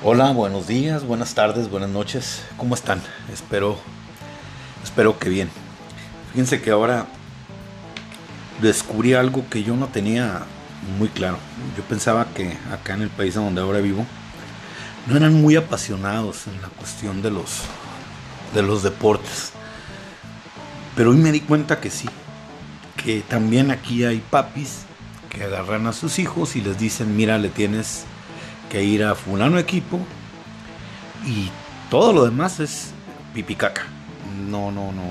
Hola, buenos días, buenas tardes, buenas noches. ¿Cómo están? Espero, espero que bien. Fíjense que ahora descubrí algo que yo no tenía muy claro. Yo pensaba que acá en el país donde ahora vivo no eran muy apasionados en la cuestión de los de los deportes. Pero hoy me di cuenta que sí, que también aquí hay papis que agarran a sus hijos y les dicen, mira, le tienes que ir a fulano equipo y todo lo demás es pipicaca. No, no, no.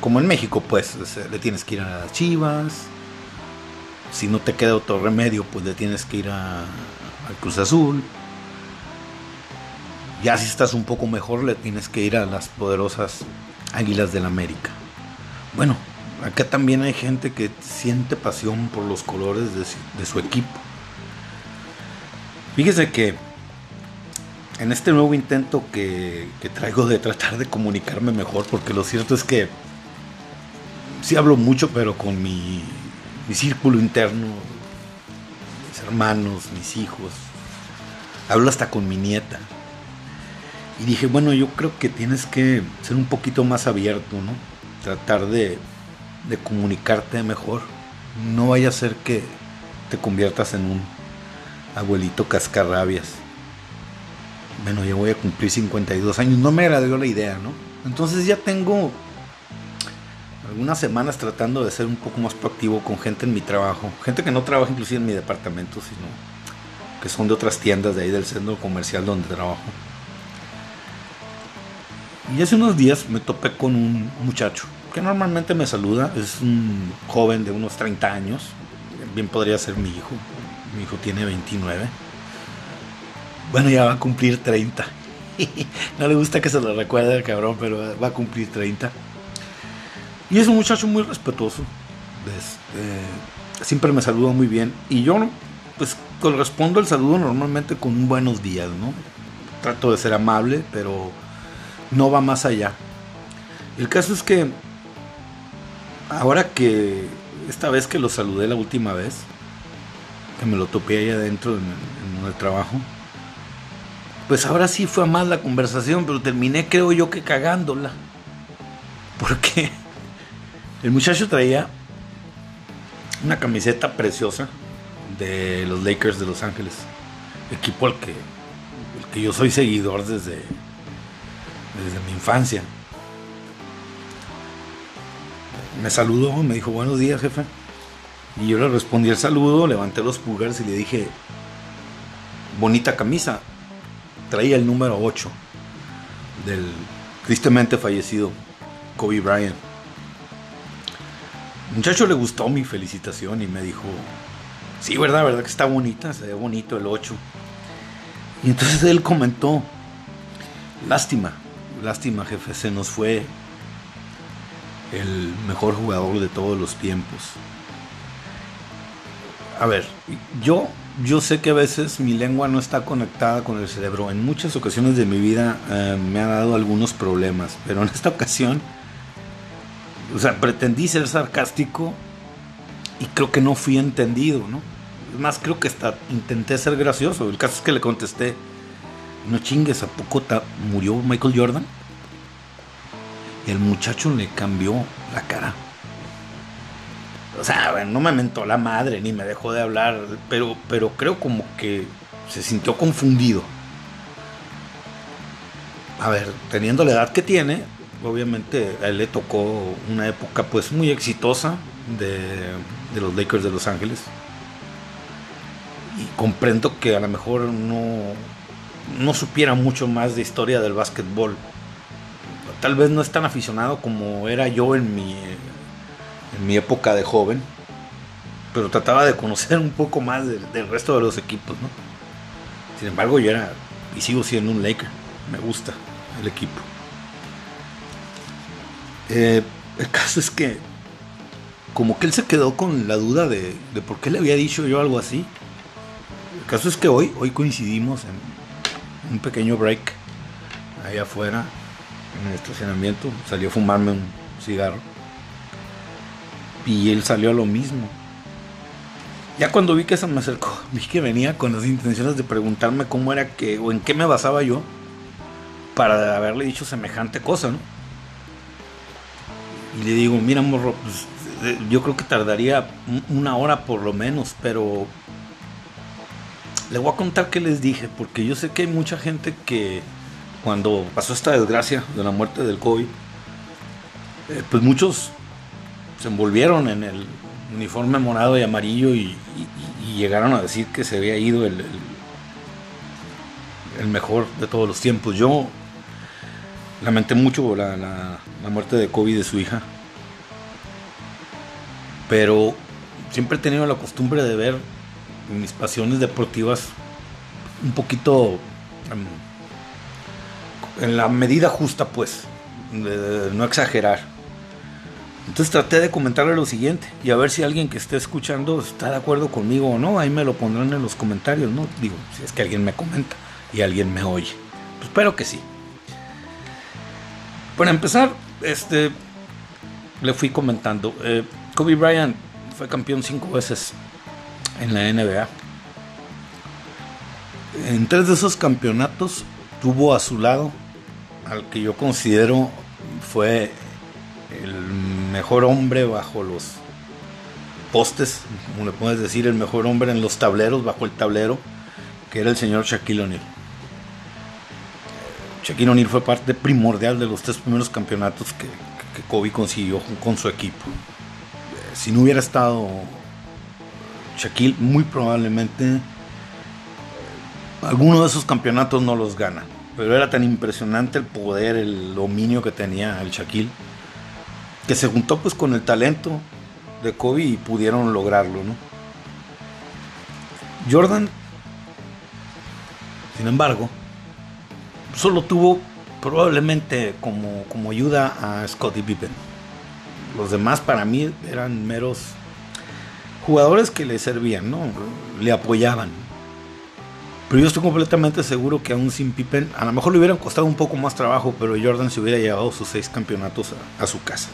Como en México, pues, le tienes que ir a las chivas. Si no te queda otro remedio, pues le tienes que ir a, Cruz Azul. Ya si estás un poco mejor, le tienes que ir a las poderosas Águilas del América. Bueno, acá también hay gente que siente pasión por los colores de su, equipo. Fíjese que en este nuevo intento que, traigo de tratar de comunicarme mejor, porque lo cierto es que sí hablo mucho, pero con mi, círculo interno, mis hermanos, mis hijos, hablo hasta con mi nieta. Y dije, bueno, yo creo que tienes que ser un poquito más abierto, ¿no? Tratar de comunicarte mejor. No vaya a ser que te conviertas en un abuelito cascarrabias. Bueno, ya voy a cumplir 52 años. No me agradó la idea, ¿no? Entonces ya tengo algunas semanas tratando de ser un poco más proactivo con gente en mi trabajo. Gente que no trabaja inclusive en mi departamento, sino que son de otras tiendas de ahí del centro comercial donde trabajo. Y hace unos días me topé con un muchacho que normalmente me saluda. Es un joven de unos 30 años. Bien podría ser mi hijo. Mi hijo tiene 29. Bueno, ya va a cumplir 30. no le gusta que se lo recuerde el cabrón, pero va a cumplir 30. Y es un muchacho muy respetuoso. Este, siempre me saluda muy bien. Y yo, pues, correspondo el saludo normalmente con un buenos días, ¿no? Trato de ser amable, pero no va más allá. El caso es que ahora que esta vez que lo saludé la última vez, que me lo topé ahí adentro en, el trabajo, pues ahora sí fue a más la conversación, pero terminé creo yo que cagándola. Porque el muchacho traía una camiseta preciosa de los Lakers de Los Ángeles, equipo al que, que yo soy seguidor desde, desde mi infancia. Me saludó, me dijo buenos días, jefe. Y yo le respondí el saludo, levanté los pulgares y le dije, bonita camisa. Traía el número 8 del tristemente fallecido Kobe Bryant. El muchacho le gustó mi felicitación y me dijo, sí, verdad, verdad que está bonita, se ve bonito el 8. Y entonces él comentó, lástima, Lástima, jefe, se nos fue el mejor jugador de todos los tiempos. A ver, yo, yo sé que a veces mi lengua no está conectada con el cerebro. En muchas ocasiones de mi vida eh, me ha dado algunos problemas, pero en esta ocasión, o sea, pretendí ser sarcástico y creo que no fui entendido, ¿no? Más, creo que hasta intenté ser gracioso. El caso es que le contesté, no chingues, ¿a poco murió Michael Jordan? El muchacho le cambió la cara. O sea, no me mentó la madre ni me dejó de hablar, pero, pero creo como que se sintió confundido. A ver, teniendo la edad que tiene, obviamente a él le tocó una época pues muy exitosa de, de los Lakers de Los Ángeles. Y comprendo que a lo mejor no, no supiera mucho más de historia del básquetbol. Tal vez no es tan aficionado como era yo en mi, en mi época de joven, pero trataba de conocer un poco más del, resto de los equipos. ¿no? Sin embargo, yo era y sigo siendo un Laker. Me gusta el equipo. Eh, el caso es que como que él se quedó con la duda de, por qué le había dicho yo algo así. El caso es que hoy, hoy coincidimos en, un pequeño break ahí afuera en el estacionamiento. Salió a fumarme un cigarro. Y él salió a lo mismo. Ya cuando vi que se me acercó, vi que venía con las intenciones de preguntarme cómo era que o en qué me basaba yo para haberle dicho semejante cosa, ¿no? Y le digo, mira, morro, pues, eh, yo creo que tardaría una hora por lo menos, pero le voy a contar qué les dije, porque yo sé que hay mucha gente que cuando pasó esta desgracia de la muerte del COVID, eh, pues muchos se envolvieron en el uniforme morado y amarillo y, llegaron a decir que se había ido el, el, mejor de todos los tiempos. Yo lamenté mucho la, la, muerte de COVID de su hija, pero siempre he tenido la costumbre de ver mis pasiones deportivas un poquito em, en la medida justa, pues, de no exagerar. Entonces traté de comentarle lo siguiente y a ver si alguien que esté escuchando está de acuerdo conmigo o no. Ahí me lo pondrán en los comentarios, ¿no? Digo, si es que alguien me comenta y alguien me oye. Pues espero que sí. Para empezar, este, le fui comentando. Eh, Kobe Bryant fue campeón cinco veces en la NBA. En tres de esos campeonatos tuvo a su lado al que yo considero fue el mejor hombre bajo los postes, como le puedes decir, el mejor hombre en los tableros, bajo el tablero, que era el señor Shaquille O'Neal. Shaquille O'Neal fue parte primordial de los tres primeros campeonatos que, que Kobe consiguió con su equipo. Si no hubiera estado Shaquille, muy probablemente alguno de esos campeonatos no los gana. Pero era tan impresionante el poder, el dominio que tenía el Shaquille que se juntó pues con el talento de Kobe y pudieron lograrlo, ¿no? Jordan, sin embargo, solo tuvo probablemente como, como ayuda a Scottie Pippen. Los demás para mí eran meros jugadores que le servían, ¿no? Le apoyaban. Pero yo estoy completamente seguro que aún sin Pippen, a lo mejor le hubieran costado un poco más trabajo, pero Jordan se hubiera llevado sus seis campeonatos a su casa.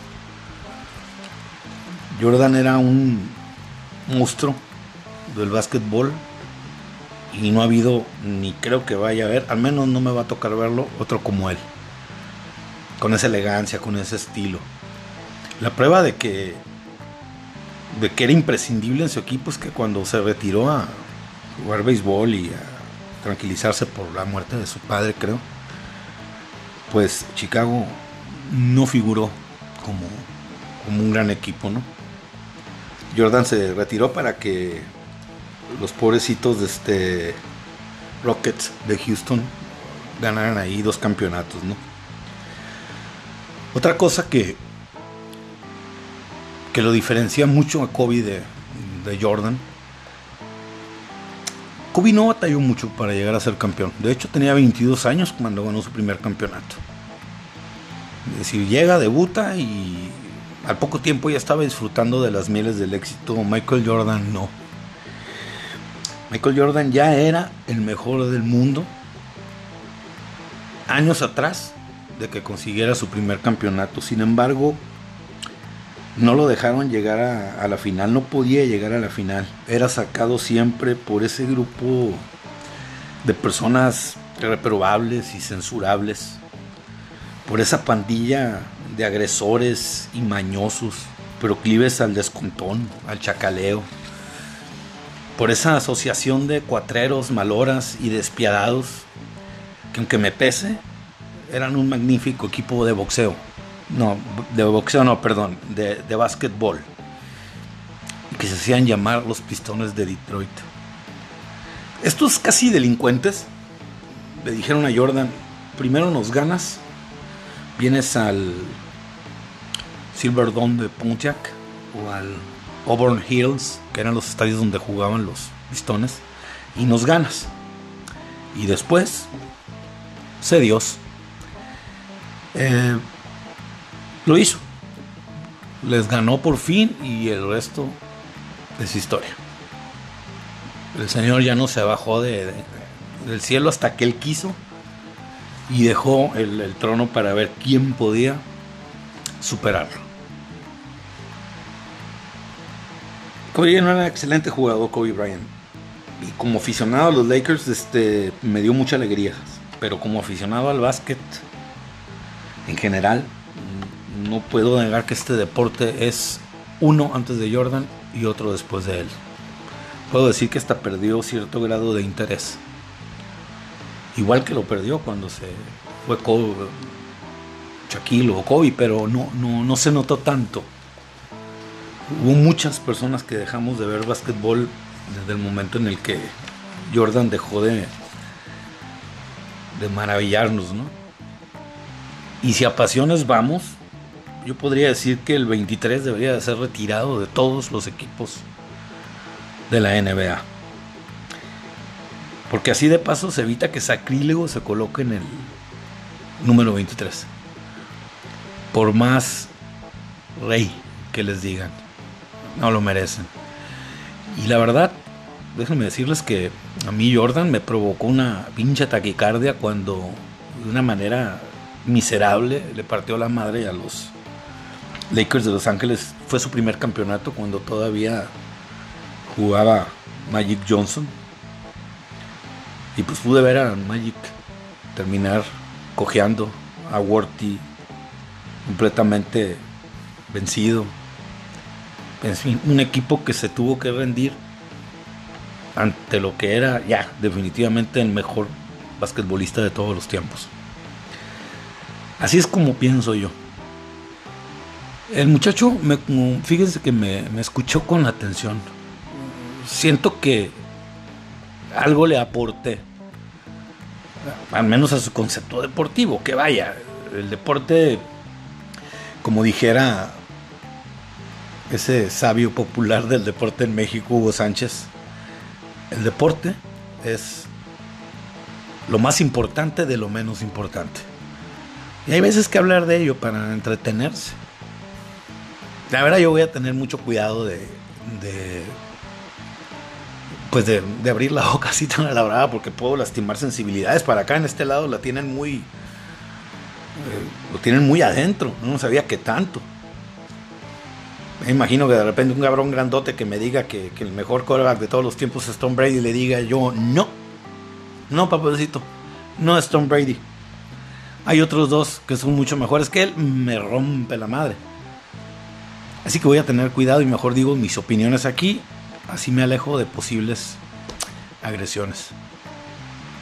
Jordan era un monstruo del básquetbol y no ha habido ni creo que vaya a haber, al menos no me va a tocar verlo otro como él. Con esa elegancia, con ese estilo. La prueba de que de que era imprescindible en su equipo es que cuando se retiró a jugar béisbol y a tranquilizarse por la muerte de su padre, creo, pues Chicago no figuró como, como un gran equipo, ¿no? Jordan se retiró para que los pobrecitos de este Rockets de Houston ganaran ahí dos campeonatos, ¿no? Otra cosa que que lo diferencia mucho a Kobe de, de Jordan. Kobe no batalló mucho para llegar a ser campeón. De hecho, tenía 22 años cuando ganó su primer campeonato. Es decir, llega, debuta y al poco tiempo ya estaba disfrutando de las mieles del éxito. Michael Jordan no. Michael Jordan ya era el mejor del mundo años atrás de que consiguiera su primer campeonato. Sin embargo, no lo dejaron llegar a, la final, no podía llegar a la final. Era sacado siempre por ese grupo de personas reprobables y censurables, por esa pandilla de agresores y mañosos, proclives al descontón, al chacaleo, por esa asociación de cuatreros, maloras y despiadados, que aunque me pese, eran un magnífico equipo de boxeo. No, de boxeo no, perdón, de, de básquetbol. Que se hacían llamar los pistones de Detroit. Estos casi delincuentes le dijeron a Jordan, primero nos ganas, vienes al Silverdome de Pontiac o al Auburn Hills, que eran los estadios donde jugaban los pistones, y nos ganas. Y después, sé Dios, eh, lo hizo. Les ganó por fin y el resto es historia. El Señor ya no se bajó de, del cielo hasta que Él quiso y dejó el trono para ver quién podía superarlo. Kobe era un excelente jugador, Kobe Bryant. Y como aficionado a los Lakers, este, me dio mucha alegría. Pero como aficionado al básquet, en general, no puedo negar que este deporte es uno antes de Jordan y otro después de él. Puedo decir que hasta perdió cierto grado de interés. Igual que lo perdió cuando se fue Kobe, Shaquille o Kobe, pero no, no, no se notó tanto. Hubo muchas personas que dejamos de ver básquetbol desde el momento en el que Jordan dejó de, de maravillarnos, ¿no? Y si a pasiones vamos, yo podría decir que el 23 debería de ser retirado de todos los equipos de la NBA. Porque así de paso se evita que Sacrílego se coloque en el número 23. Por más rey que les digan. No lo merecen. Y la verdad, déjenme decirles que a mí Jordan me provocó una pinche taquicardia cuando de una manera miserable le partió la madre a los Lakers de Los Ángeles. Fue su primer campeonato cuando todavía jugaba Magic Johnson. Y pues pude ver a Magic terminar cojeando a Worthy completamente vencido. En fin, un equipo que se tuvo que rendir ante lo que era ya definitivamente el mejor basquetbolista de todos los tiempos. Así es como pienso yo. El muchacho, me, fíjense que me, me escuchó con atención. Siento que algo le aporté, al menos a su concepto deportivo, que vaya, el deporte, como dijera ese sabio popular del deporte en México, Hugo Sánchez, el deporte es lo más importante de lo menos importante. Y hay veces que hablar de ello para entretenerse. La verdad yo voy a tener mucho cuidado de, pues de, abrir la boca así tan elaborada porque puedo lastimar sensibilidades. Para acá en este lado la tienen muy, eh, lo tienen muy adentro. No sabía que tanto. Me imagino que de repente un cabrón grandote que me diga que, el mejor quarterback de todos los tiempos es Tom Brady le diga yo no. No, papacito. No es Tom Brady. Hay otros dos que son mucho mejores que él. Me rompe la madre. Así que voy a tener cuidado y mejor digo mis opiniones aquí. Así me alejo de posibles agresiones.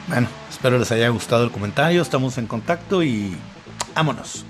Bueno, espero les haya gustado el comentario. Estamos en contacto y vámonos.